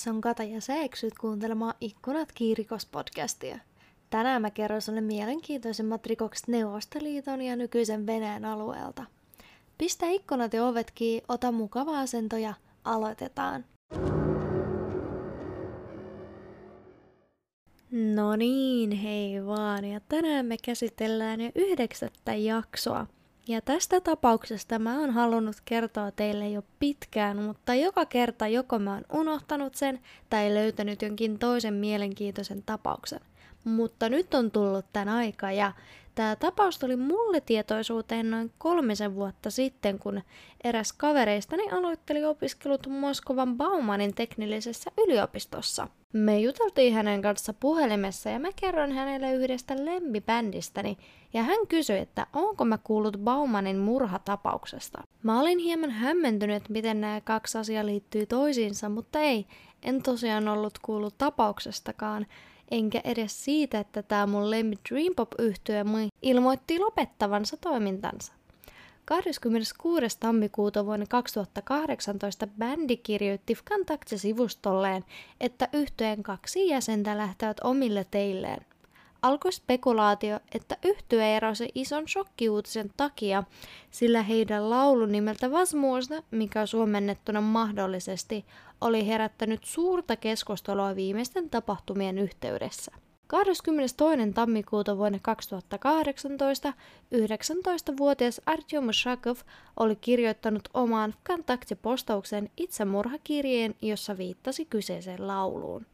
Tässä on Kata ja sä eksyt kuuntelemaan Ikkunat kiirikos-podcastia. Tänään mä kerron sulle mielenkiintoisimmat rikokset Neuvostoliiton ja nykyisen Venäjän alueelta. Pistä ikkunat ja ovet kiinni, ota mukava asento ja aloitetaan. No niin, hei vaan. Ja tänään me käsitellään jo yhdeksättä jaksoa – ja tästä tapauksesta mä oon halunnut kertoa teille jo pitkään, mutta joka kerta joko mä oon unohtanut sen tai löytänyt jonkin toisen mielenkiintoisen tapauksen. Mutta nyt on tullut tän aika ja tämä tapaus tuli mulle tietoisuuteen noin kolmisen vuotta sitten, kun eräs kavereistani aloitteli opiskelut Moskovan Baumanin teknillisessä yliopistossa. Me juteltiin hänen kanssa puhelimessa ja mä kerron hänelle yhdestä lempibändistäni ja hän kysyi, että onko mä kuullut Baumanin murhatapauksesta. Mä olin hieman hämmentynyt, miten nämä kaksi asiaa liittyy toisiinsa, mutta ei, en tosiaan ollut kuullut tapauksestakaan, enkä edes siitä, että tämä mun lemmi Dream Pop yhtye ilmoitti lopettavansa toimintansa. 26. tammikuuta vuonna 2018 bändi kirjoitti Vkontakte-sivustolleen, että yhtyeen kaksi jäsentä lähtevät omille teilleen. Alkoi spekulaatio, että yhtye erosi ison shokkiuutisen takia, sillä heidän laulu nimeltä Vasmuosta, mikä suomennettuna mahdollisesti, oli herättänyt suurta keskustelua viimeisten tapahtumien yhteydessä. 22. tammikuuta vuonna 2018 19-vuotias Artyom Shakov oli kirjoittanut omaan kontaktipostauksen itsemurhakirjeen, jossa viittasi kyseiseen lauluun.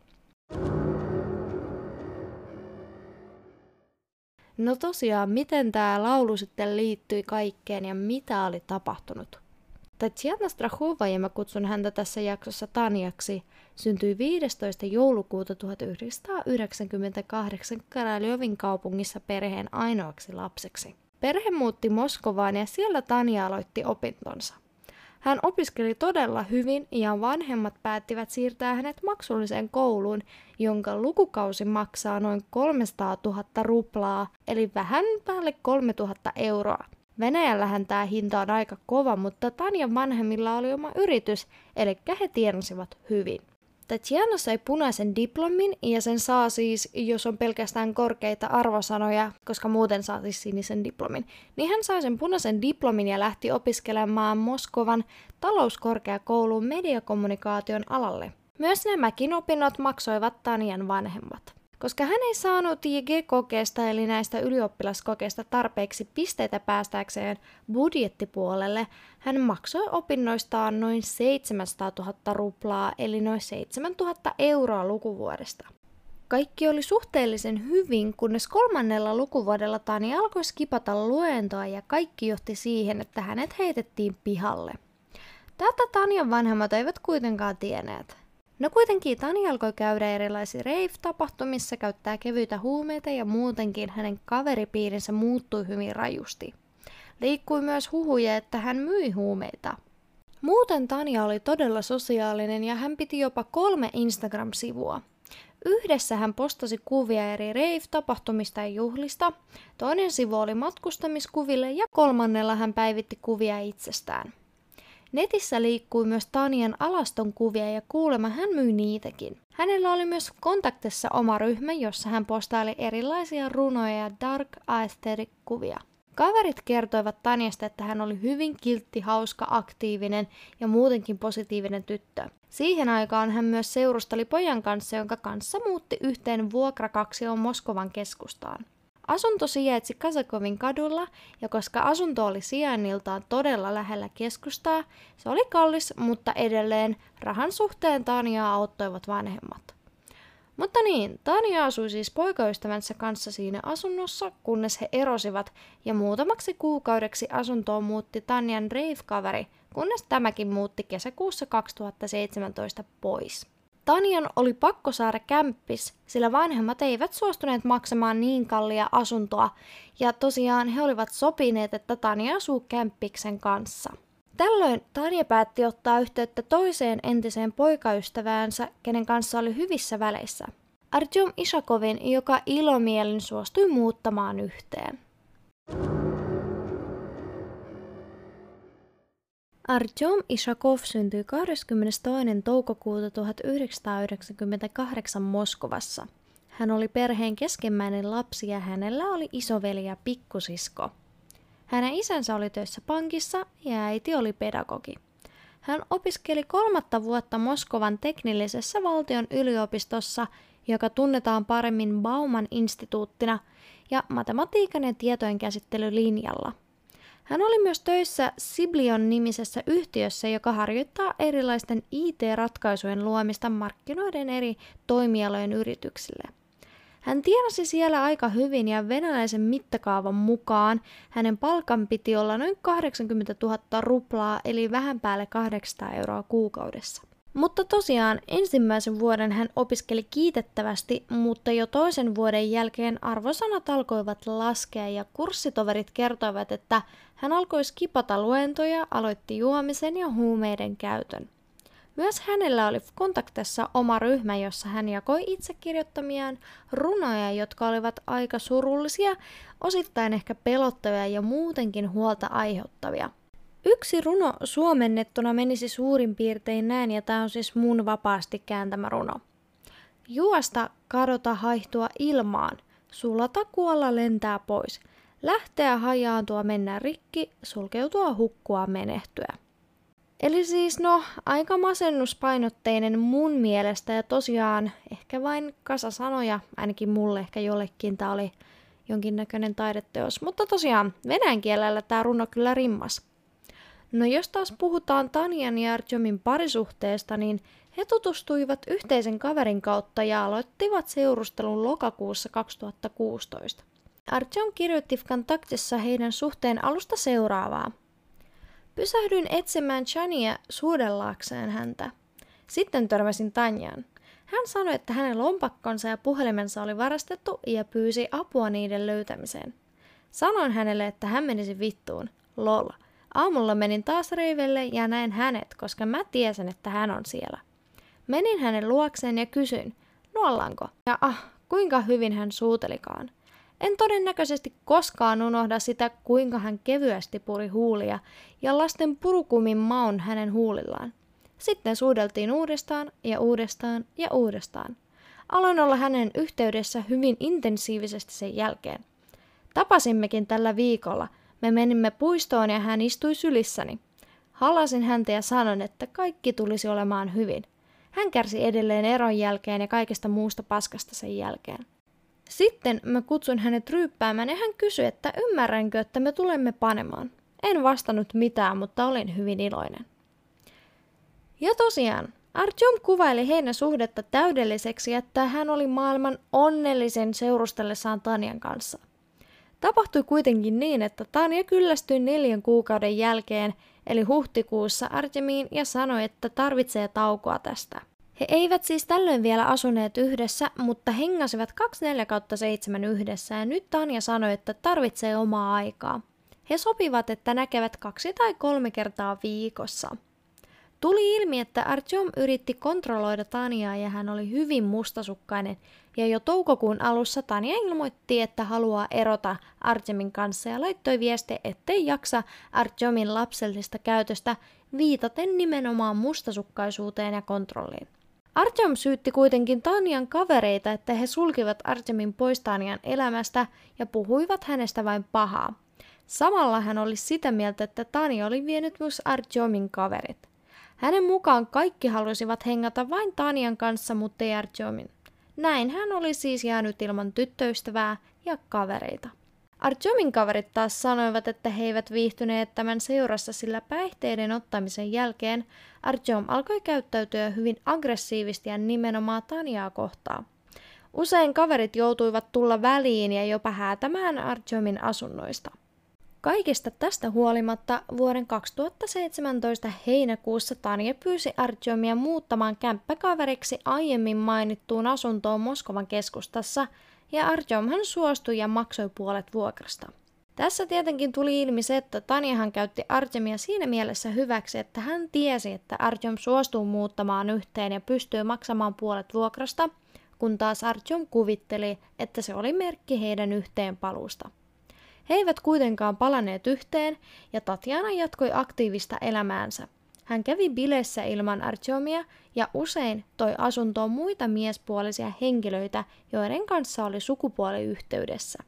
No tosiaan, miten tämä laulu sitten liittyi kaikkeen ja mitä oli tapahtunut? Tatjana Strahova, ja mä kutsun häntä tässä jaksossa Tanjaksi, syntyi 15. joulukuuta 1998 Karaljovin kaupungissa perheen ainoaksi lapseksi. Perhe muutti Moskovaan ja siellä Tanja aloitti opintonsa. Hän opiskeli todella hyvin ja vanhemmat päättivät siirtää hänet maksulliseen kouluun, jonka lukukausi maksaa noin 300 000 ruplaa, eli vähän päälle 3000 euroa. Venäjällähän tämä hinta on aika kova, mutta Tanjan vanhemmilla oli oma yritys, eli he tienasivat hyvin. Tatjana sai punaisen diplomin ja sen saa siis, jos on pelkästään korkeita arvosanoja, koska muuten saa siis sinisen diplomin. Niin hän sai sen punaisen diplomin ja lähti opiskelemaan Moskovan talouskorkeakouluun mediakommunikaation alalle. Myös nämäkin opinnot maksoivat Tanjan vanhemmat. Koska hän ei saanut IG-kokeesta eli näistä ylioppilaskokeista tarpeeksi pisteitä päästäkseen budjettipuolelle, hän maksoi opinnoistaan noin 700 000 ruplaa eli noin 7000 euroa lukuvuodesta. Kaikki oli suhteellisen hyvin, kunnes kolmannella lukuvuodella Tani alkoi skipata luentoa ja kaikki johti siihen, että hänet heitettiin pihalle. Tätä Tanjan vanhemmat eivät kuitenkaan tienneet. No kuitenkin Tani alkoi käydä erilaisissa rave-tapahtumissa, käyttää kevyitä huumeita ja muutenkin hänen kaveripiirinsä muuttui hyvin rajusti. Liikkui myös huhuja, että hän myi huumeita. Muuten Tania oli todella sosiaalinen ja hän piti jopa kolme Instagram-sivua. Yhdessä hän postasi kuvia eri rave-tapahtumista ja juhlista, toinen sivu oli matkustamiskuville ja kolmannella hän päivitti kuvia itsestään. Netissä liikkui myös Tanian alaston kuvia ja kuulemma hän myi niitäkin. Hänellä oli myös kontaktissa oma ryhmä, jossa hän postaili erilaisia runoja ja dark aesthetic kuvia. Kaverit kertoivat Tanjasta, että hän oli hyvin kiltti, hauska, aktiivinen ja muutenkin positiivinen tyttö. Siihen aikaan hän myös seurusteli pojan kanssa, jonka kanssa muutti yhteen vuokrakaksioon Moskovan keskustaan. Asunto sijaitsi Kasakovin kadulla, ja koska asunto oli sijainniltaan todella lähellä keskustaa, se oli kallis, mutta edelleen rahan suhteen Taniaa auttoivat vanhemmat. Mutta niin, Tania asui siis poikaystävänsä kanssa siinä asunnossa, kunnes he erosivat, ja muutamaksi kuukaudeksi asuntoon muutti Tanjan rave-kaveri, kunnes tämäkin muutti kesäkuussa 2017 pois. Tanjan oli pakko saada kämppis, sillä vanhemmat eivät suostuneet maksamaan niin kallia asuntoa, ja tosiaan he olivat sopineet, että Tanja asuu kämppiksen kanssa. Tällöin Tanja päätti ottaa yhteyttä toiseen entiseen poikaystäväänsä, kenen kanssa oli hyvissä väleissä. Artyom Ishakovin, joka ilomielin suostui muuttamaan yhteen. Artyom Ishakov syntyi 22. toukokuuta 1998 Moskovassa. Hän oli perheen keskimmäinen lapsi ja hänellä oli isoveli ja pikkusisko. Hänen isänsä oli töissä pankissa ja äiti oli pedagogi. Hän opiskeli kolmatta vuotta Moskovan teknillisessä valtion yliopistossa, joka tunnetaan paremmin Bauman instituuttina, ja matematiikan ja tietojen käsittelylinjalla – hän oli myös töissä Siblion nimisessä yhtiössä, joka harjoittaa erilaisten IT-ratkaisujen luomista markkinoiden eri toimialojen yrityksille. Hän tienasi siellä aika hyvin ja venäläisen mittakaavan mukaan hänen palkan piti olla noin 80 000 ruplaa eli vähän päälle 800 euroa kuukaudessa. Mutta tosiaan ensimmäisen vuoden hän opiskeli kiitettävästi, mutta jo toisen vuoden jälkeen arvosanat alkoivat laskea ja kurssitoverit kertoivat, että hän alkoi skipata luentoja, aloitti juomisen ja huumeiden käytön. Myös hänellä oli kontaktissa oma ryhmä, jossa hän jakoi itse kirjoittamiaan runoja, jotka olivat aika surullisia, osittain ehkä pelottavia ja muutenkin huolta aiheuttavia – Yksi runo suomennettuna menisi suurin piirtein näin, ja tämä on siis mun vapaasti kääntämä runo. Juosta, kadota, haihtua ilmaan, sulata, kuolla, lentää pois. Lähteä hajaantua, mennä rikki, sulkeutua, hukkua, menehtyä. Eli siis no, aika masennuspainotteinen mun mielestä ja tosiaan ehkä vain kasa sanoja, ainakin mulle ehkä jollekin tämä oli jonkinnäköinen taideteos. Mutta tosiaan venäjän kielellä tämä runo kyllä rimmas. No jos taas puhutaan Tanjan ja Artjomin parisuhteesta, niin he tutustuivat yhteisen kaverin kautta ja aloittivat seurustelun lokakuussa 2016. Artyom kirjoitti Vkontaktissa heidän suhteen alusta seuraavaa. Pysähdyin etsimään Chania suudellaakseen häntä. Sitten törmäsin Tanjaan. Hän sanoi, että hänen lompakkonsa ja puhelimensa oli varastettu ja pyysi apua niiden löytämiseen. Sanoin hänelle, että hän menisi vittuun. Lol. Aamulla menin taas reivelle ja näin hänet, koska mä tiesin, että hän on siellä. Menin hänen luokseen ja kysyin, nuollanko? Ja ah, kuinka hyvin hän suutelikaan. En todennäköisesti koskaan unohda sitä, kuinka hän kevyesti puri huulia ja lasten purukumin maun hänen huulillaan. Sitten suudeltiin uudestaan ja uudestaan ja uudestaan. Aloin olla hänen yhteydessä hyvin intensiivisesti sen jälkeen. Tapasimmekin tällä viikolla – me menimme puistoon ja hän istui sylissäni. Halasin häntä ja sanoin, että kaikki tulisi olemaan hyvin. Hän kärsi edelleen eron jälkeen ja kaikesta muusta paskasta sen jälkeen. Sitten mä kutsuin hänet ryyppäämään ja hän kysyi, että ymmärränkö, että me tulemme panemaan. En vastannut mitään, mutta olin hyvin iloinen. Ja tosiaan, Artyom kuvaili heidän suhdetta täydelliseksi, että hän oli maailman onnellisen seurustellessaan Tanjan kanssa – Tapahtui kuitenkin niin, että Tanja kyllästyi neljän kuukauden jälkeen, eli huhtikuussa Artemiin ja sanoi, että tarvitsee taukoa tästä. He eivät siis tällöin vielä asuneet yhdessä, mutta hengasivat 24 kautta 7 yhdessä ja nyt Tanja sanoi, että tarvitsee omaa aikaa. He sopivat, että näkevät kaksi tai kolme kertaa viikossa. Tuli ilmi, että Artyom yritti kontrolloida Tanjaa ja hän oli hyvin mustasukkainen, ja jo toukokuun alussa Tanja ilmoitti, että haluaa erota Artyomin kanssa ja laittoi viesti, ettei jaksa Artyomin lapsellista käytöstä viitaten nimenomaan mustasukkaisuuteen ja kontrolliin. Artyom syytti kuitenkin Tanjan kavereita, että he sulkivat Artyomin pois Tanjan elämästä ja puhuivat hänestä vain pahaa. Samalla hän oli sitä mieltä, että Tanja oli vienyt myös Artyomin kaverit. Hänen mukaan kaikki halusivat hengata vain Tanjan kanssa, mutta ei Artyomin. Näin hän oli siis jäänyt ilman tyttöystävää ja kavereita. Artyomin kaverit taas sanoivat, että he eivät viihtyneet tämän seurassa, sillä päihteiden ottamisen jälkeen Artyom alkoi käyttäytyä hyvin aggressiivisesti ja nimenomaan Tanjaa kohtaan. Usein kaverit joutuivat tulla väliin ja jopa häätämään Artyomin asunnoista. Kaikesta tästä huolimatta vuoden 2017 heinäkuussa Tanja pyysi Artyomia muuttamaan kämppäkaveriksi aiemmin mainittuun asuntoon Moskovan keskustassa ja Artyomhan suostui ja maksoi puolet vuokrasta. Tässä tietenkin tuli ilmi se, että Tanjahan käytti Artemia siinä mielessä hyväksi, että hän tiesi, että Artyom suostuu muuttamaan yhteen ja pystyy maksamaan puolet vuokrasta, kun taas Artyom kuvitteli, että se oli merkki heidän yhteen paluusta. He eivät kuitenkaan palaneet yhteen ja Tatjana jatkoi aktiivista elämäänsä. Hän kävi bileissä ilman Artyomia ja usein toi asuntoon muita miespuolisia henkilöitä, joiden kanssa oli sukupuoliyhteydessä.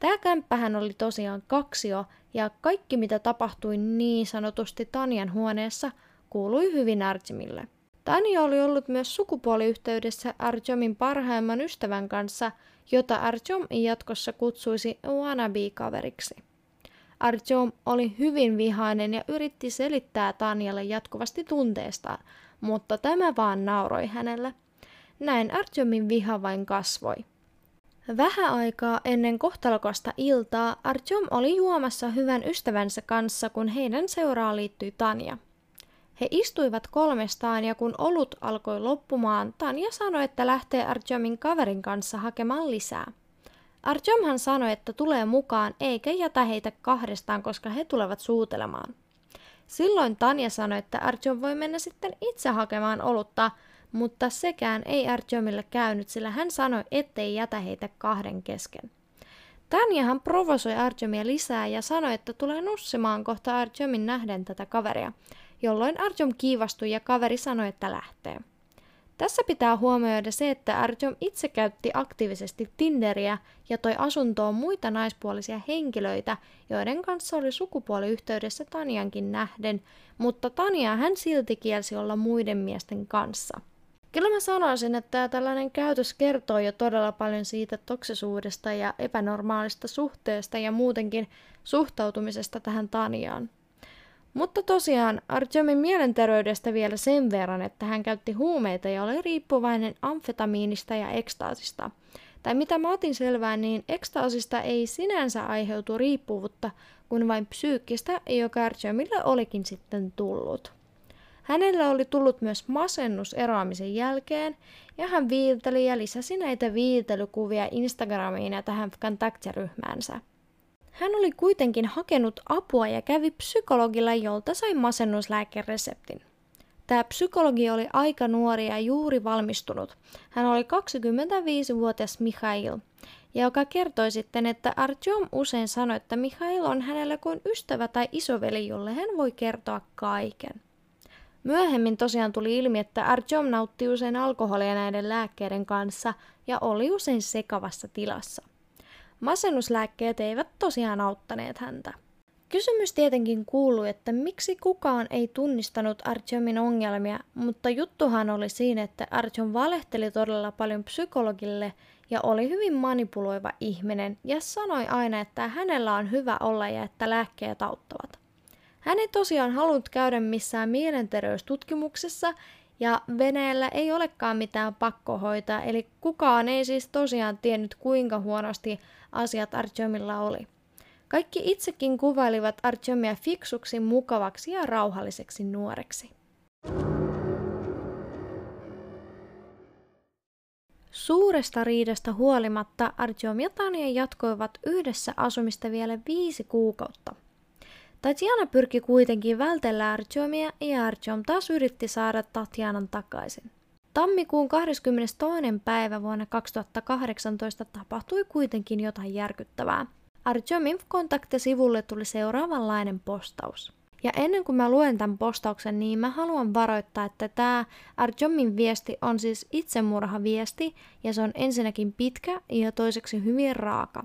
Tämä kämppähän oli tosiaan kaksio ja kaikki mitä tapahtui niin sanotusti Tanjan huoneessa kuului hyvin Artemille. Tanja oli ollut myös sukupuoliyhteydessä Artyomin parhaimman ystävän kanssa, jota Artyom jatkossa kutsuisi wannabe-kaveriksi. Artyom oli hyvin vihainen ja yritti selittää Tanjalle jatkuvasti tunteestaan, mutta tämä vaan nauroi hänelle. Näin Artyomin viha vain kasvoi. Vähän aikaa ennen kohtalokasta iltaa Artyom oli juomassa hyvän ystävänsä kanssa, kun heidän seuraa liittyi Tanja. He istuivat kolmestaan ja kun olut alkoi loppumaan, Tanja sanoi, että lähtee Artyomin kaverin kanssa hakemaan lisää. Artyomhan sanoi, että tulee mukaan eikä jätä heitä kahdestaan, koska he tulevat suutelemaan. Silloin Tanja sanoi, että Artyom voi mennä sitten itse hakemaan olutta, mutta sekään ei Artyomille käynyt, sillä hän sanoi, ettei jätä heitä kahden kesken. Tanjahan provosoi Artyomia lisää ja sanoi, että tulee nussimaan kohta Artyomin nähden tätä kaveria, jolloin Artyom kiivastui ja kaveri sanoi, että lähtee. Tässä pitää huomioida se, että Artyom itse käytti aktiivisesti Tinderiä ja toi asuntoon muita naispuolisia henkilöitä, joiden kanssa oli sukupuoliyhteydessä Tanjankin nähden, mutta Tanja hän silti kielsi olla muiden miesten kanssa. Kyllä mä sanoisin, että tällainen käytös kertoo jo todella paljon siitä toksisuudesta ja epänormaalista suhteesta ja muutenkin suhtautumisesta tähän Tanjaan. Mutta tosiaan Artyomin mielenterveydestä vielä sen verran, että hän käytti huumeita ja oli riippuvainen amfetamiinista ja ekstaasista. Tai mitä mä otin selvää, niin ekstaasista ei sinänsä aiheutu riippuvuutta, kun vain psyykkistä, joka Artyomille olikin sitten tullut. Hänellä oli tullut myös masennus eroamisen jälkeen, ja hän viilteli ja lisäsi näitä viiltelykuvia Instagramiin ja tähän kontaktiryhmäänsä. Hän oli kuitenkin hakenut apua ja kävi psykologilla, jolta sai masennuslääkereseptin. Tämä psykologi oli aika nuori ja juuri valmistunut. Hän oli 25-vuotias Mikhail, joka kertoi sitten, että Artyom usein sanoi, että Mikhail on hänelle kuin ystävä tai isoveli, jolle hän voi kertoa kaiken. Myöhemmin tosiaan tuli ilmi, että Artyom nautti usein alkoholia näiden lääkkeiden kanssa ja oli usein sekavassa tilassa. Masennuslääkkeet eivät tosiaan auttaneet häntä. Kysymys tietenkin kuului, että miksi kukaan ei tunnistanut Artyomin ongelmia, mutta juttuhan oli siinä, että Artyom valehteli todella paljon psykologille ja oli hyvin manipuloiva ihminen ja sanoi aina, että hänellä on hyvä olla ja että lääkkeet auttavat. Hän ei tosiaan halunnut käydä missään mielenterveystutkimuksessa ja Venäjällä ei olekaan mitään pakkohoitaa, eli kukaan ei siis tosiaan tiennyt kuinka huonosti asiat Artyomilla oli. Kaikki itsekin kuvailivat Artyomia fiksuksi, mukavaksi ja rauhalliseksi nuoreksi. Suuresta riidasta huolimatta Artyom ja Tanja jatkoivat yhdessä asumista vielä viisi kuukautta. Tatjana pyrki kuitenkin vältellä Artyomia ja Artyom taas yritti saada Tatjanan takaisin. Tammikuun 22. päivä vuonna 2018 tapahtui kuitenkin jotain järkyttävää. Artyomin kontaktisivulle tuli seuraavanlainen postaus. Ja ennen kuin mä luen tämän postauksen, niin mä haluan varoittaa, että tämä Artyomin viesti on siis itsemurhaviesti, ja se on ensinnäkin pitkä ja toiseksi hyvin raaka.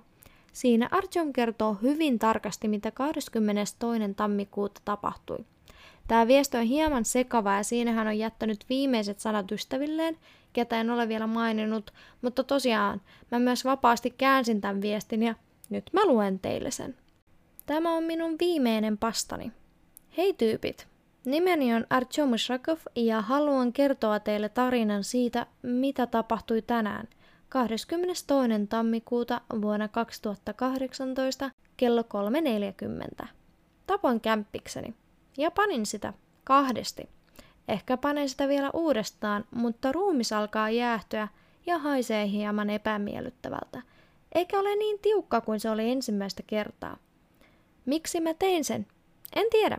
Siinä Artyom kertoo hyvin tarkasti, mitä 22. tammikuuta tapahtui. Tämä viesti on hieman sekava ja siinä hän on jättänyt viimeiset sanat ystävilleen, ketä en ole vielä maininnut, mutta tosiaan mä myös vapaasti käänsin tämän viestin ja nyt mä luen teille sen. Tämä on minun viimeinen pastani. Hei tyypit! Nimeni on Artyom Shrakov ja haluan kertoa teille tarinan siitä, mitä tapahtui tänään, 22. tammikuuta vuonna 2018 kello 3.40. Tapoin kämppikseni ja panin sitä kahdesti. Ehkä panen sitä vielä uudestaan, mutta ruumis alkaa jäähtyä ja haisee hieman epämiellyttävältä, eikä ole niin tiukka kuin se oli ensimmäistä kertaa. Miksi mä tein sen? En tiedä.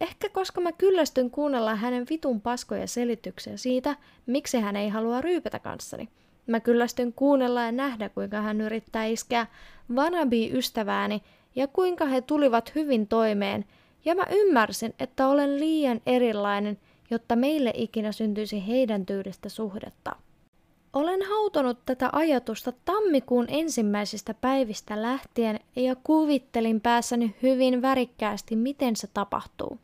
Ehkä koska mä kyllästyn kuunnella hänen vitun paskoja selityksiä siitä, miksi hän ei halua ryypätä kanssani. Mä kyllästyn kuunnella ja nähdä, kuinka hän yrittää iskeä vanabi-ystävääni ja kuinka he tulivat hyvin toimeen, ja mä ymmärsin, että olen liian erilainen, jotta meille ikinä syntyisi heidän tyylistä suhdetta. Olen hautonut tätä ajatusta tammikuun ensimmäisistä päivistä lähtien ja kuvittelin päässäni hyvin värikkäästi, miten se tapahtuu.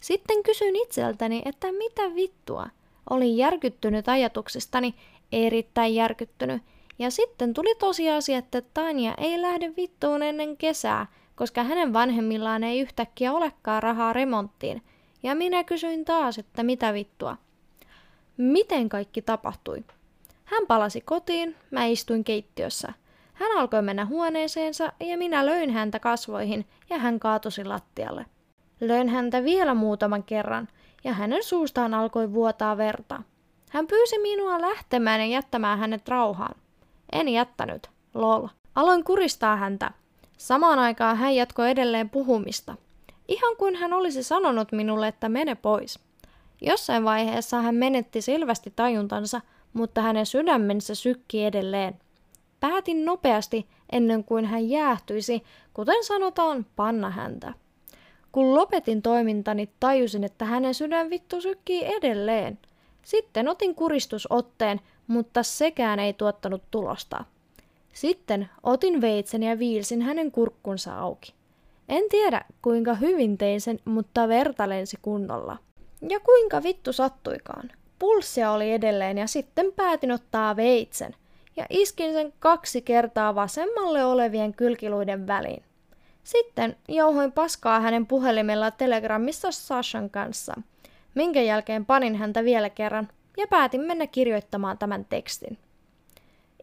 Sitten kysyin itseltäni, että mitä vittua. Olin järkyttynyt ajatuksistani, erittäin järkyttynyt, ja sitten tuli tosiasia, että Tanja ei lähde vittuun ennen kesää, koska hänen vanhemmillaan ei yhtäkkiä olekaan rahaa remonttiin. Ja minä kysyin taas, että mitä vittua. Miten kaikki tapahtui? Hän palasi kotiin, mä istuin keittiössä. Hän alkoi mennä huoneeseensa ja minä löin häntä kasvoihin ja hän kaatosi lattialle. Löin häntä vielä muutaman kerran ja hänen suustaan alkoi vuotaa verta. Hän pyysi minua lähtemään ja jättämään hänet rauhaan. En jättänyt, lol. Aloin kuristaa häntä. Samaan aikaan hän jatkoi edelleen puhumista. Ihan kuin hän olisi sanonut minulle, että mene pois. Jossain vaiheessa hän menetti selvästi tajuntansa, mutta hänen sydämensä sykki edelleen. Päätin nopeasti, ennen kuin hän jäähtyisi, kuten sanotaan, panna häntä. Kun lopetin toimintani, tajusin, että hänen sydän vittu sykkii edelleen. Sitten otin kuristusotteen, mutta sekään ei tuottanut tulosta. Sitten otin veitsen ja viilsin hänen kurkkunsa auki. En tiedä, kuinka hyvin tein sen, mutta verta lensi kunnolla. Ja kuinka vittu sattuikaan. Pulssia oli edelleen ja sitten päätin ottaa veitsen ja iskin sen kaksi kertaa vasemmalle olevien kylkiluiden väliin. Sitten jauhoin paskaa hänen puhelimella Telegramissa Sashan kanssa, minkä jälkeen panin häntä vielä kerran ja päätin mennä kirjoittamaan tämän tekstin.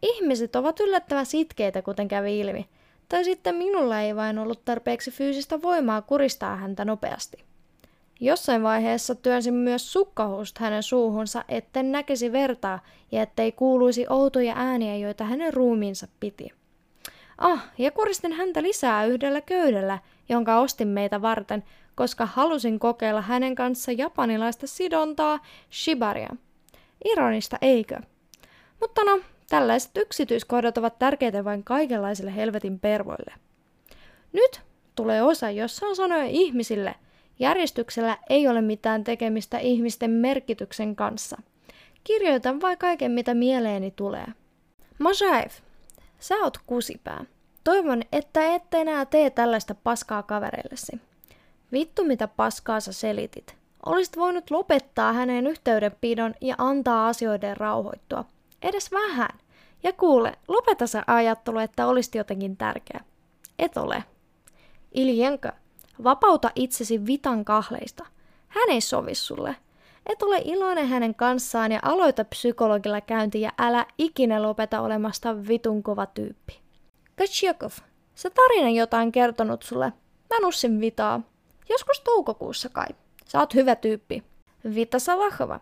Ihmiset ovat yllättävän sitkeitä, kuten kävi ilmi, tai sitten minulla ei vain ollut tarpeeksi fyysistä voimaa kuristaa häntä nopeasti. Jossain vaiheessa työnsin myös sukkahousut hänen suuhunsa, etten näkisi vertaa ja ettei kuuluisi outoja ääniä, joita hänen ruumiinsa piti. Ah, ja kuristin häntä lisää yhdellä köydellä, jonka ostin meitä varten, koska halusin kokeilla hänen kanssa japanilaista sidontaa shibaria. Ironista, eikö? Mutta no, tällaiset yksityiskohdat ovat tärkeitä vain kaikenlaisille helvetin pervoille. Nyt tulee osa, jossa on sanoja ihmisille. Järjestyksellä ei ole mitään tekemistä ihmisten merkityksen kanssa. Kirjoitan vain kaiken, mitä mieleeni tulee. Majaev, sä oot kusipää. Toivon, että et enää tee tällaista paskaa kavereillesi. Vittu mitä paskaa sä selitit. Olisit voinut lopettaa hänen yhteydenpidon ja antaa asioiden rauhoittua. Edes vähän. Ja kuule, lopeta se ajattelu, että olisit jotenkin tärkeä. Et ole. Iljenka, vapauta itsesi vitan kahleista. Hän ei sovi sulle. Et ole iloinen hänen kanssaan ja aloita psykologilla käynti ja älä ikinä lopeta olemasta vitun kova tyyppi. Kachikov, se tarina jotain kertonut sulle. Mä nussin vitaa. Joskus toukokuussa kai. Sä oot hyvä tyyppi. Vita Salahova.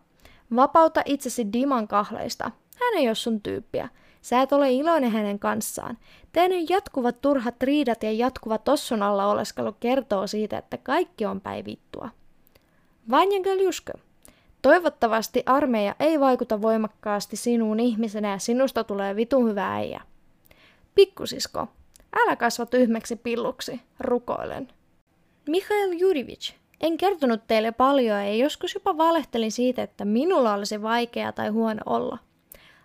Vapauta itsesi Diman kahleista. Hän ei ole sun tyyppiä. Sä et ole iloinen hänen kanssaan. Teidän jatkuvat turhat riidat ja jatkuva tossun alla oleskelu kertoo siitä, että kaikki on päivittua. Vanja Galjuska. Toivottavasti armeija ei vaikuta voimakkaasti sinuun ihmisenä ja sinusta tulee vitun hyvä äijä. Pikkusisko, älä kasva tyhmäksi pilluksi, rukoilen. Mikhail Jurivich, en kertonut teille paljon ja joskus jopa valehtelin siitä, että minulla olisi vaikea tai huono olla.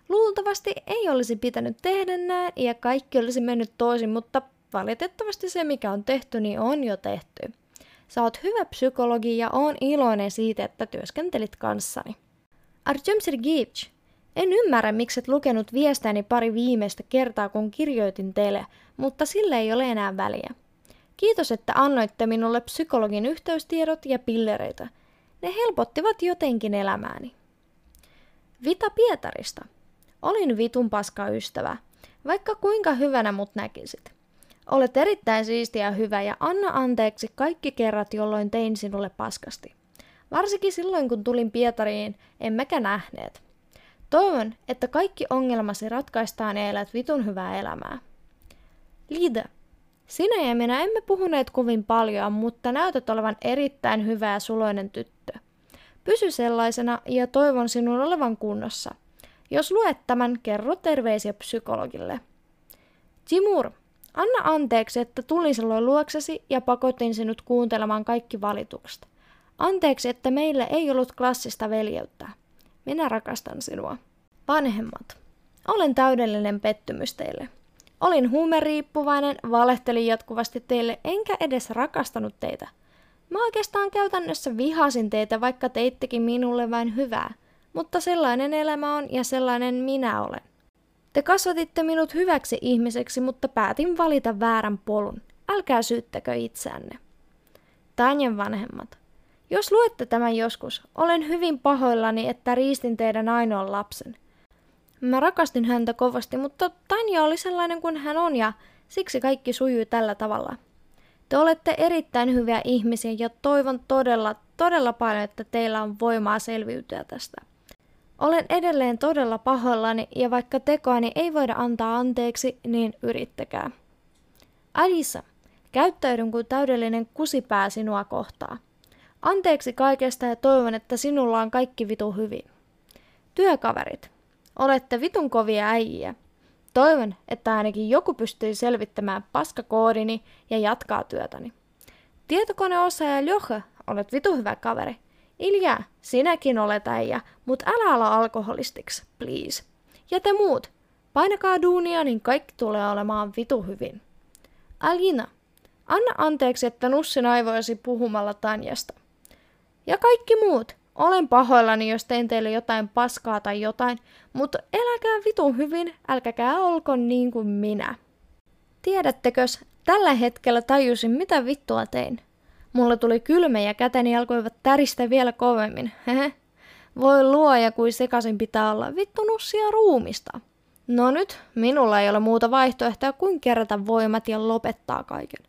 Luultavasti ei olisi pitänyt tehdä näin ja kaikki olisi mennyt toisin, mutta valitettavasti se mikä on tehty, niin on jo tehty. Sä oot hyvä psykologi ja oon iloinen siitä, että työskentelit kanssani. Artyom Sergeyevich, en ymmärrä, miksi et lukenut viestäni pari viimeistä kertaa, kun kirjoitin teille, mutta sille ei ole enää väliä. Kiitos, että annoitte minulle psykologin yhteystiedot ja pillereitä. Ne helpottivat jotenkin elämääni. Vita Pietarista. Olin vitun paska ystävä, vaikka kuinka hyvänä mut näkisit. Olet erittäin siistiä ja hyvä ja anna anteeksi kaikki kerrat, jolloin tein sinulle paskasti. Varsinkin silloin, kun tulin Pietariin, emmekä nähneet. Toivon, että kaikki ongelmasi ratkaistaan ja elät vitun hyvää elämää. Lida, sinä ja minä emme puhuneet kovin paljon, mutta näytät olevan erittäin hyvä ja suloinen tyttö. Pysy sellaisena ja toivon sinun olevan kunnossa. Jos luet tämän, kerro terveisiä psykologille. Timur, Anna anteeksi, että tulin silloin luoksesi ja pakotin sinut kuuntelemaan kaikki valitukset. Anteeksi, että meillä ei ollut klassista veljeyttä. Minä rakastan sinua. Vanhemmat. Olen täydellinen pettymys teille. Olin huumeriippuvainen, valehtelin jatkuvasti teille, enkä edes rakastanut teitä. Mä oikeastaan käytännössä vihasin teitä, vaikka teittekin minulle vain hyvää. Mutta sellainen elämä on ja sellainen minä olen. Te kasvatitte minut hyväksi ihmiseksi, mutta päätin valita väärän polun. Älkää syyttäkö itseänne. Tanjan vanhemmat. Jos luette tämän joskus, olen hyvin pahoillani, että riistin teidän ainoan lapsen. Mä rakastin häntä kovasti, mutta Tanja oli sellainen kuin hän on ja siksi kaikki sujui tällä tavalla. Te olette erittäin hyviä ihmisiä ja toivon todella, todella paljon, että teillä on voimaa selviytyä tästä. Olen edelleen todella pahoillani ja vaikka tekoani ei voida antaa anteeksi, niin yrittäkää. Alisa, käyttäydyn kuin täydellinen kusipää sinua kohtaa. Anteeksi kaikesta ja toivon, että sinulla on kaikki vitu hyvin. Työkaverit, olette vitun kovia äijiä. Toivon, että ainakin joku pystyy selvittämään paskakoodini ja jatkaa työtäni. Tietokoneosaaja Joche, olet vitu hyvä kaveri. Ilja, sinäkin olet äijä, mut älä ala alkoholistiksi, please. Ja te muut, painakaa duunia, niin kaikki tulee olemaan vitu hyvin. Alina, anna anteeksi, että nussin aivoisi puhumalla Tanjasta. Ja kaikki muut, olen pahoillani, jos tein teille jotain paskaa tai jotain, mutta eläkää vitun hyvin, älkäkää olko niin kuin minä. Tiedättekös, tällä hetkellä tajusin, mitä vittua tein. Mulle tuli kylmä ja käteni alkoivat täristä vielä kovemmin. Hehe. Voi luoja, kuin sekasin pitää olla vittu nussia ruumista. No nyt, minulla ei ole muuta vaihtoehtoa kuin kerätä voimat ja lopettaa kaiken.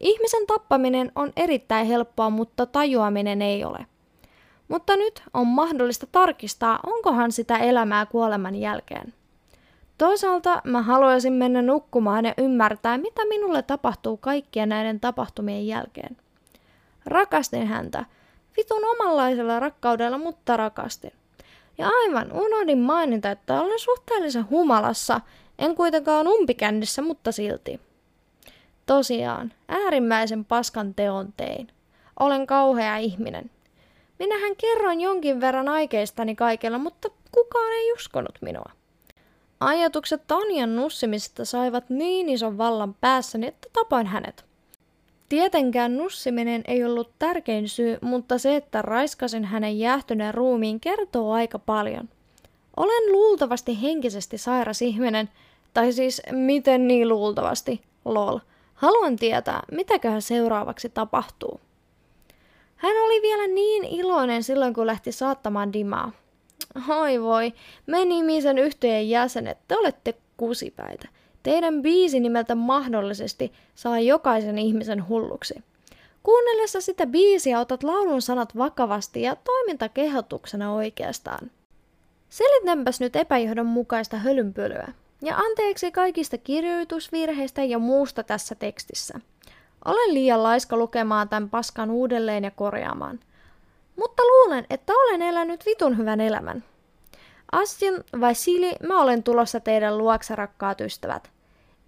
Ihmisen tappaminen on erittäin helppoa, mutta tajuaminen ei ole. Mutta nyt on mahdollista tarkistaa, onkohan sitä elämää kuoleman jälkeen. Toisaalta mä haluaisin mennä nukkumaan ja ymmärtää, mitä minulle tapahtuu kaikkien näiden tapahtumien jälkeen. Rakastin häntä. Vitun omanlaisella rakkaudella, mutta rakastin. Ja aivan unohdin mainita, että olen suhteellisen humalassa, en kuitenkaan umpikännissä, mutta silti. Tosiaan, äärimmäisen paskan teon tein. Olen kauhea ihminen. Minähän kerroin jonkin verran aikeistani kaikella, mutta kukaan ei uskonut minua. Ajatukset Tanjan nussimisesta saivat niin ison vallan päässäni, että tapoin hänet. Tietenkään nussiminen ei ollut tärkein syy, mutta se, että raiskasin hänen jäähtyneen ruumiin, kertoo aika paljon. Olen luultavasti henkisesti sairas ihminen, tai siis miten niin luultavasti, lol. Haluan tietää, mitäköhän seuraavaksi tapahtuu. Hän oli vielä niin iloinen silloin, kun lähti saattamaan Dimaa. Oi voi, me nimisen yhteen jäsenet, te olette kusipäitä. Teidän biisi nimeltä mahdollisesti saa jokaisen ihmisen hulluksi. Kuunnellessa sitä biisiä otat laulun sanat vakavasti ja toimintakehotuksena oikeastaan. Selitänpäs nyt epäjohdonmukaista hölynpölyä. Ja anteeksi kaikista kirjoitusvirheistä ja muusta tässä tekstissä. Olen liian laiska lukemaan tämän paskan uudelleen ja korjaamaan. Mutta luulen, että olen elänyt vitun hyvän elämän. Astin Vasili, mä olen tulossa teidän luokse, rakkaat ystävät.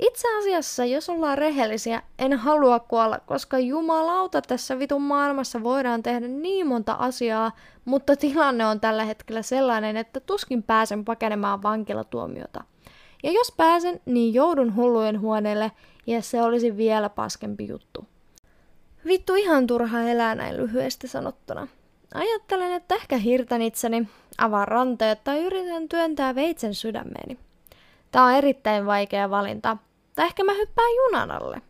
Itse asiassa, jos ollaan rehellisiä, en halua kuolla, koska jumalauta tässä vitun maailmassa voidaan tehdä niin monta asiaa, mutta tilanne on tällä hetkellä sellainen, että tuskin pääsen pakenemaan vankilatuomiota. Ja jos pääsen, niin joudun hullujen huoneelle, ja se olisi vielä paskempi juttu. Vittu ihan turha elää näin lyhyesti sanottuna. Ajattelen, että ehkä hirtän itseni, avaan ranteet tai yritän työntää veitsen sydämeeni. Tämä on erittäin vaikea valinta. Tai ehkä mä hyppään junan alle.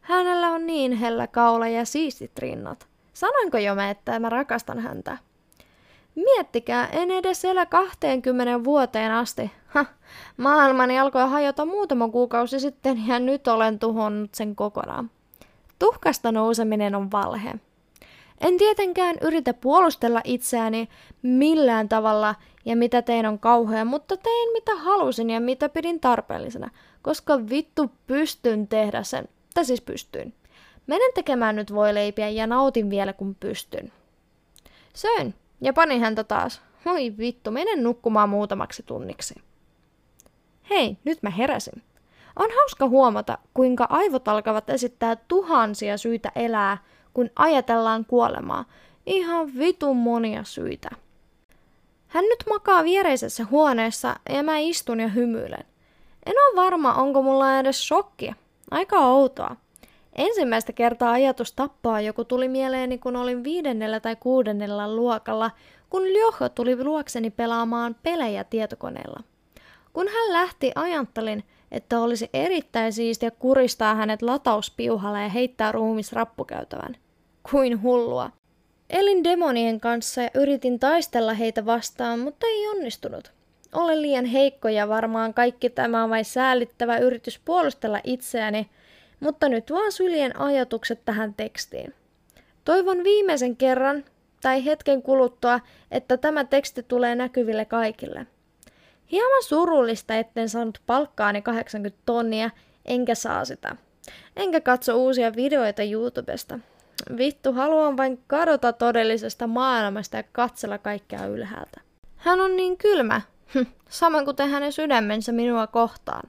Hänellä on niin hellä kaula ja siistit rinnat. Sanoinko jo mä, että mä rakastan häntä? Miettikää, en edes elä 20 vuoteen asti. Ha, maailmani alkoi hajota muutama kuukausi sitten ja nyt olen tuhonnut sen kokonaan. Tuhkasta nouseminen on valhe. En tietenkään yritä puolustella itseäni millään tavalla ja mitä tein on kauhea, mutta tein mitä halusin ja mitä pidin tarpeellisena, koska vittu pystyn tehdä sen. Tai siis pystyin. Menen tekemään nyt voileipiä ja nautin vielä kun pystyn. Söin ja panin häntä taas. Oi vittu, menen nukkumaan muutamaksi tunniksi. Hei, nyt mä heräsin. On hauska huomata, kuinka aivot alkavat esittää tuhansia syitä elää, kun ajatellaan kuolemaa. Ihan vitun monia syitä. Hän nyt makaa viereisessä huoneessa ja mä istun ja hymyilen. En ole varma, onko mulla edes shokkia. Aika outoa. Ensimmäistä kertaa ajatus tappaa joku tuli mieleeni, kun olin viidennellä tai kuudennella luokalla, kun Ljoho tuli luokseni pelaamaan pelejä tietokoneella. Kun hän lähti, ajattelin, että olisi erittäin siistiä kuristaa hänet latauspiuhalla ja heittää ruumis rappukäytävän. Kuin hullua. Elin demonien kanssa ja yritin taistella heitä vastaan, mutta ei onnistunut. Olen liian heikko ja varmaan kaikki tämä on vain säällittävä yritys puolustella itseäni, mutta nyt vaan syljen ajatukset tähän tekstiin. Toivon viimeisen kerran tai hetken kuluttua, että tämä teksti tulee näkyville kaikille. Hieman surullista, etten saanut palkkaani 80 tonnia, enkä saa sitä. Enkä katso uusia videoita YouTubesta. Vittu, haluan vain kadota todellisesta maailmasta ja katsella kaikkea ylhäältä. Hän on niin kylmä, hm, samoin kuten hänen sydämensä minua kohtaan.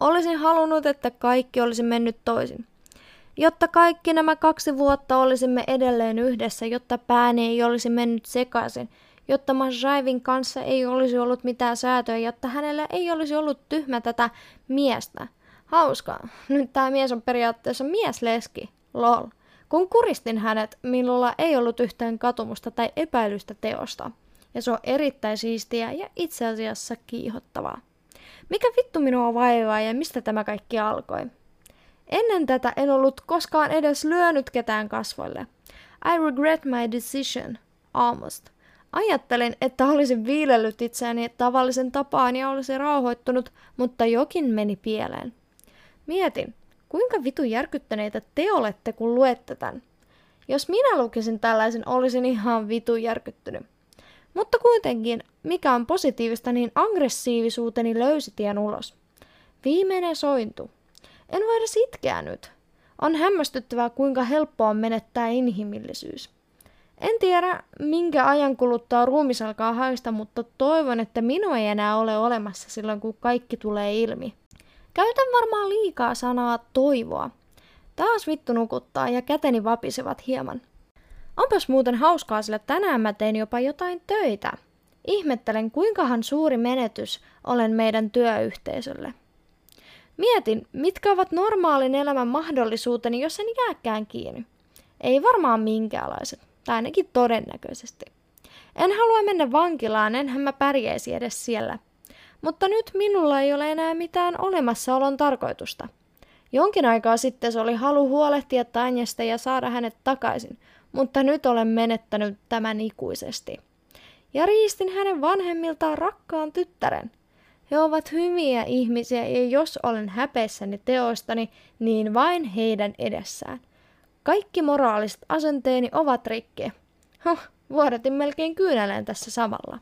Olisin halunnut, että kaikki olisi mennyt toisin. Jotta kaikki nämä kaksi vuotta olisimme edelleen yhdessä, jotta pääni ei olisi mennyt sekaisin, jotta Mashaivin kanssa ei olisi ollut mitään säätöä, jotta hänellä ei olisi ollut tyhmä tätä miestä. Hauskaa. Nyt tämä mies on periaatteessa miesleski. Lol. Kun kuristin hänet, minulla ei ollut yhtään katumusta tai epäilystä teosta. Ja se on erittäin siistiä ja itse asiassa kiihottavaa. Mikä vittu minua vaivaa ja mistä tämä kaikki alkoi? Ennen tätä en ollut koskaan edes lyönyt ketään kasvoille. I regret my decision. Almost. Ajattelin, että olisin viilellyt itseäni tavallisen tapaan ja olisi rauhoittunut, mutta jokin meni pieleen. Mietin, kuinka vitu järkyttäneitä te olette, kun luette tämän. Jos minä lukisin tällaisen, olisin ihan vitu järkyttynyt. Mutta kuitenkin, mikä on positiivista, niin aggressiivisuuteni löysi tien ulos. Viimeinen sointu. En voi edes itkeä nyt. On hämmästyttävää, kuinka helppoa on menettää inhimillisyys. En tiedä, minkä ajan kuluttaa ruumis alkaa haista, mutta toivon, että minua ei enää ole olemassa silloin, kun kaikki tulee ilmi. Käytän varmaan liikaa sanaa toivoa. Taas vittu nukuttaa ja käteni vapisevat hieman. Onpas muuten hauskaa, sillä tänään mä tein jopa jotain töitä. Ihmettelen, kuinkahan suuri menetys olen meidän työyhteisölle. Mietin, mitkä ovat normaalin elämän mahdollisuuteni, jos en jääkään kiinni. Ei varmaan minkäänlaiset, tai ainakin todennäköisesti. En halua mennä vankilaan, enhän mä pärjäisi edes siellä. Mutta nyt minulla ei ole enää mitään olemassaolon tarkoitusta. Jonkin aikaa sitten se oli halu huolehtia Tanjasta ja saada hänet takaisin, mutta nyt olen menettänyt tämän ikuisesti. Ja riistin hänen vanhemmiltaan rakkaan tyttären. He ovat hyviä ihmisiä ja jos olen häpeissäni teoistani, niin vain heidän edessään. Kaikki moraaliset asenteeni ovat rikki. Huh, vuodatin melkein kyyneleen tässä samalla.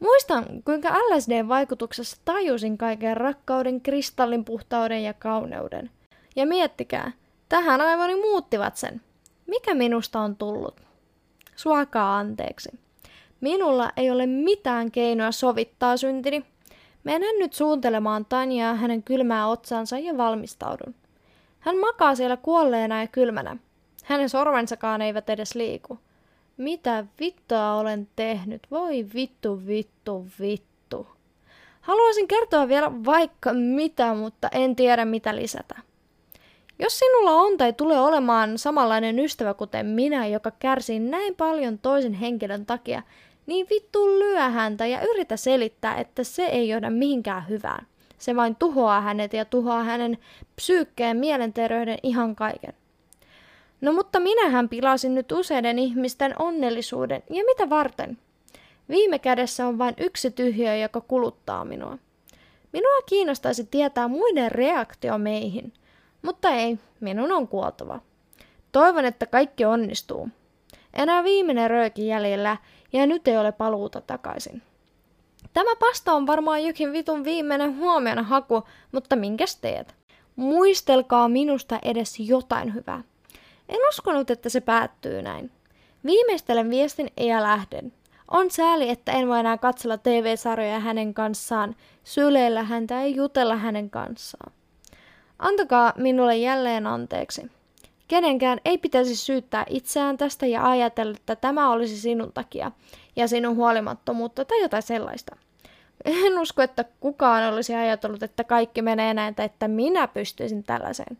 Muistan, kuinka LSDn vaikutuksessa tajusin kaiken rakkauden, kristallin puhtauden ja kauneuden. Ja miettikää, tähän aivoni muuttivat sen. Mikä minusta on tullut? Suokaa anteeksi. Minulla ei ole mitään keinoa sovittaa syntini. Menen nyt suuntelemaan Tanjaa hänen kylmää otsansa ja valmistaudun. Hän makaa siellä kuolleena ja kylmänä. Hänen sormensakaan eivät edes liiku. Mitä vittua olen tehnyt? Voi vittu, vittu, vittu. Haluaisin kertoa vielä vaikka mitä, mutta en tiedä mitä lisätä. Jos sinulla on tai tulee olemaan samanlainen ystävä kuten minä, joka kärsii näin paljon toisen henkilön takia, niin vittu lyö häntä ja yritä selittää, että se ei johda mihinkään hyvään. Se vain tuhoaa hänet ja tuhoaa hänen psyykkeen, mielenterveyden, ihan kaiken. No mutta minähän pilasin nyt useiden ihmisten onnellisuuden, ja mitä varten? Viime kädessä on vain yksi tyhjö, joka kuluttaa minua. Minua kiinnostaisi tietää muiden reaktio meihin, mutta ei, minun on kuoltava. Toivon, että kaikki onnistuu. Enää viimeinen rööki jäljellä, ja nyt ei ole paluuta takaisin. Tämä pasta on varmaan jokin vitun viimeinen huomiona haku, mutta minkäs teet? Muistelkaa minusta edes jotain hyvää. En uskonut, että se päättyy näin. Viimeistelen viestin ja lähden. On sääli, että en voi enää katsella TV-sarjoja hänen kanssaan, syleillä häntä ja jutella hänen kanssaan. Antakaa minulle jälleen anteeksi. Kenenkään ei pitäisi syyttää itseään tästä ja ajatella, että tämä olisi sinun takia ja sinun huolimattomuutta tai jotain sellaista. En usko, että kukaan olisi ajatellut, että kaikki menee näin tai että minä pystyisin tällaiseen.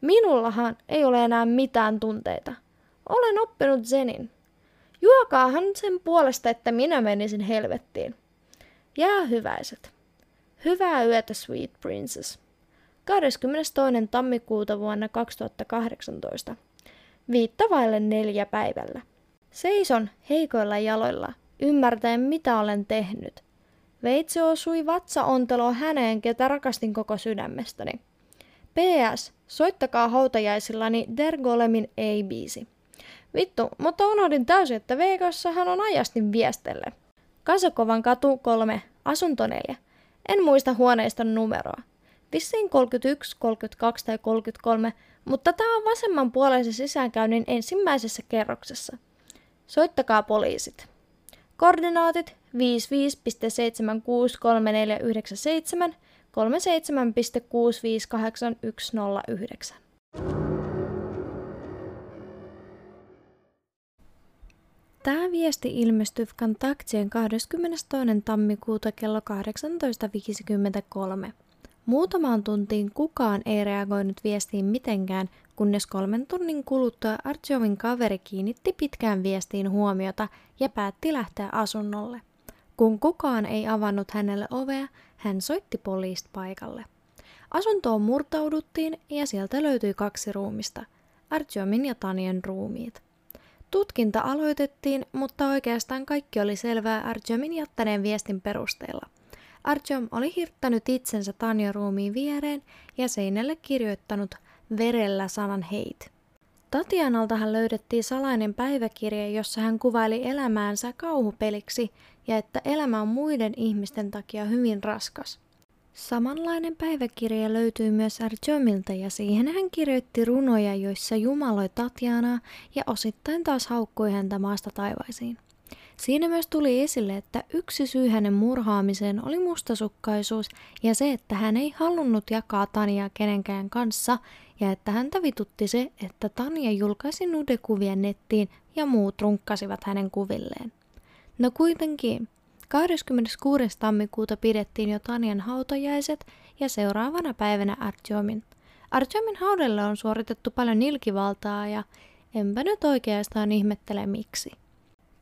Minullahan ei ole enää mitään tunteita. Olen oppinut zenin. Juokaahan sen puolesta, että minä menisin helvettiin. Jää hyväiset. Hyvää yötä, Sweet Princess. 22. tammikuuta vuonna 2018. Viitta vaille neljä päivällä. Seison heikoilla jaloilla, ymmärtäen mitä olen tehnyt. Veitsi osui vatsaontelo häneen, ketä rakastin koko sydämestäni. PS, soittakaa hautajaisillani Dergolemin ei-biisi. Vittu, mutta unohdin täysin, että Veikassa hän on ajastin viestelle. Kasakovan katu 3, asunto 4. En muista huoneiston numeroa. Vissiin 31, 32 tai 33, mutta tämä on vasemmanpuoleisen sisäänkäynnin ensimmäisessä kerroksessa. Soittakaa poliisit. Koordinaatit 55.763497 37.658109. Tämä viesti ilmestyi Kontaktien 22. tammikuuta kello 18.53. Muutamaan tuntiin kukaan ei reagoinut viestiin mitenkään, kunnes kolmen tunnin kuluttua Artjovin kaveri kiinnitti pitkään viestiin huomiota ja päätti lähteä asunnolle. Kun kukaan ei avannut hänelle ovea, hän soitti poliist paikalle. Asuntoon murtauduttiin ja sieltä löytyi kaksi ruumista, Artjomin ja Tanien ruumiit. Tutkinta aloitettiin, mutta oikeastaan kaikki oli selvää Artjomin jättäneen viestin perusteella. Artyom oli hirttänyt itsensä Tanja ruumiin viereen ja seinälle kirjoittanut verellä sanan heit. Tatianaltahan löydettiin salainen päiväkirja, jossa hän kuvaili elämäänsä kauhupeliksi ja että elämä on muiden ihmisten takia hyvin raskas. Samanlainen päiväkirja löytyy myös Arjomilta ja siihen hän kirjoitti runoja, joissa jumaloi Tatjanaa ja osittain taas haukkui häntä maasta taivaisiin. Siinä myös tuli esille, että yksi syy hänen murhaamiseen oli mustasukkaisuus ja se, että hän ei halunnut jakaa Taniaa kenenkään kanssa ja että häntä vitutti se, että Tania julkaisi nudekuvia nettiin ja muut runkkasivat hänen kuvilleen. No kuitenkin, 26. tammikuuta pidettiin jo Tanian hautajaiset ja seuraavana päivänä Artjomin. Artjomin haudalle on suoritettu paljon nilkivaltaa ja enpä nyt oikeastaan ihmettele miksi.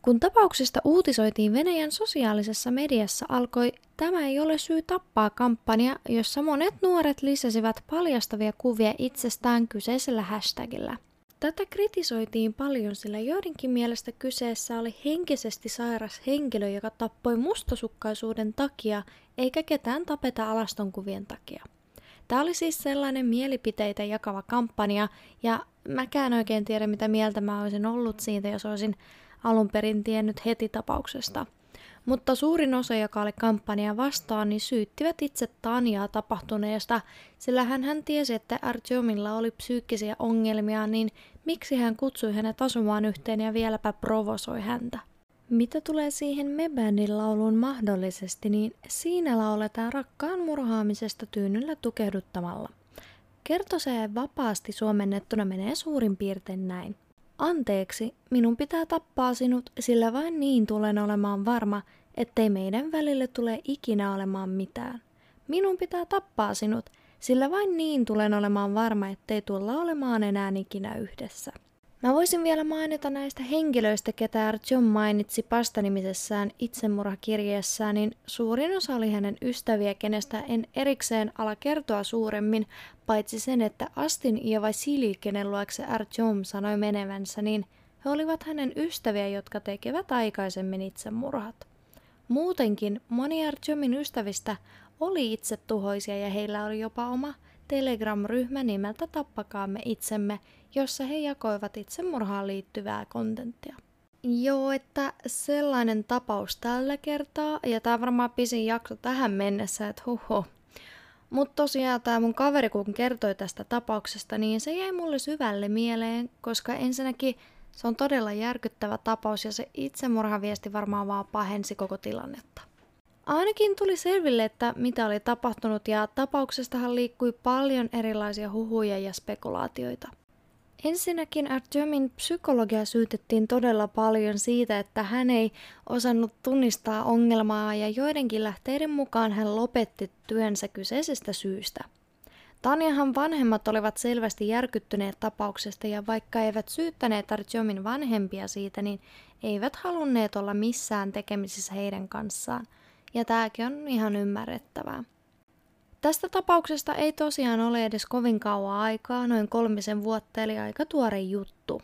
Kun tapauksesta uutisoitiin Venäjän sosiaalisessa mediassa, alkoi Tämä ei ole syy tappaa kampanja, jossa monet nuoret lisäsivät paljastavia kuvia itsestään kyseisellä hashtagillä. Tätä kritisoitiin paljon, sillä joidenkin mielestä kyseessä oli henkisesti sairas henkilö, joka tappoi mustasukkaisuuden takia, eikä ketään tapeta alastonkuvien takia. Tämä oli siis sellainen mielipiteitä jakava kampanja, ja mäkään oikein tiedä, mitä mieltä mä olisin ollut siitä, jos olisin alun perin tiennyt heti tapauksesta. Mutta suurin osa, joka oli kampanjaa vastaan, niin syyttivät itse Tanjaa tapahtuneesta, sillä hän, hän tiesi, että Artyomilla oli psyykkisiä ongelmia, niin miksi hän kutsui hänet asumaan yhteen ja vieläpä provosoi häntä. Mitä tulee siihen Mebändin lauluun mahdollisesti, niin siinä lauletaan rakkaan murhaamisesta tyynyllä tukehduttamalla. Kertoseen vapaasti suomennettuna menee suurin piirtein näin. Anteeksi, minun pitää tappaa sinut, sillä vain niin tulen olemaan varma, ettei meidän välille tule ikinä olemaan mitään. Minun pitää tappaa sinut, sillä vain niin tulen olemaan varma, ettei tulla olemaan enää ikinä yhdessä. Mä voisin vielä mainita näistä henkilöistä, ketä John mainitsi pastanimisessään itsemurhakirjeessään, niin suurin osa oli hänen ystäviä, kenestä en erikseen ala kertoa suuremmin, paitsi sen, että Astin ja Vasili, kenen luokse Artyom sanoi menevänsä, niin he olivat hänen ystäviä, jotka tekevät aikaisemmin itsemurhat. Muutenkin moni Artyomin ystävistä oli itse tuhoisia ja heillä oli jopa oma Telegram-ryhmä nimeltä Tappakaamme itsemme, jossa he jakoivat itsemurhaan liittyvää kontenttia. Joo, että sellainen tapaus tällä kertaa, ja tämä varmaan pisin jakso tähän mennessä, että huhu. Mutta tosiaan tämä mun kaveri, kun kertoi tästä tapauksesta, niin se jäi mulle syvälle mieleen, koska ensinnäkin se on todella järkyttävä tapaus ja se itsemurhaviesti varmaan vaan pahensi koko tilannetta. Ainakin tuli selville, että mitä oli tapahtunut ja tapauksestahan liikkui paljon erilaisia huhuja ja spekulaatioita. Ensinnäkin Artyomin psykologia syytettiin todella paljon siitä, että hän ei osannut tunnistaa ongelmaa ja joidenkin lähteiden mukaan hän lopetti työnsä kyseisestä syystä. Tanjahan vanhemmat olivat selvästi järkyttyneet tapauksesta ja vaikka eivät syyttäneet Artyomin vanhempia siitä, niin eivät halunneet olla missään tekemisissä heidän kanssaan. Ja tämäkin on ihan ymmärrettävää. Tästä tapauksesta ei tosiaan ole edes kovin kauan aikaa, noin kolmisen vuotta, eli aika tuore juttu.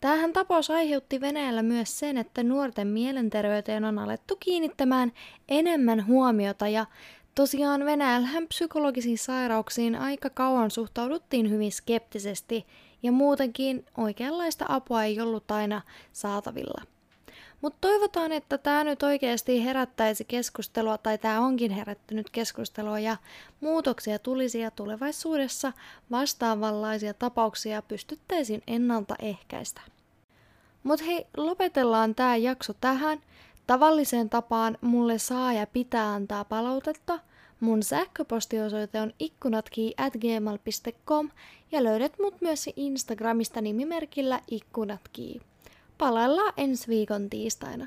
Tämähän tapaus aiheutti Venäjällä myös sen, että nuorten mielenterveyteen on alettu kiinnittämään enemmän huomiota ja tosiaan Venäjällähän psykologisiin sairauksiin aika kauan suhtauduttiin hyvin skeptisesti ja muutenkin oikeanlaista apua ei ollut aina saatavilla. Mutta toivotaan, että tämä nyt oikeasti herättäisi keskustelua, tai tämä onkin herättänyt keskustelua, ja muutoksia tulisi ja tulevaisuudessa vastaavanlaisia tapauksia pystyttäisiin ennaltaehkäistä. Mutta hei, lopetellaan tämä jakso tähän. Tavalliseen tapaan mulle saa ja pitää antaa palautetta. Mun sähköpostiosoite on ikkunatki.gmail.com ja löydät mut myös Instagramista nimimerkillä ikkunatki. Palaillaan ensi viikon tiistaina.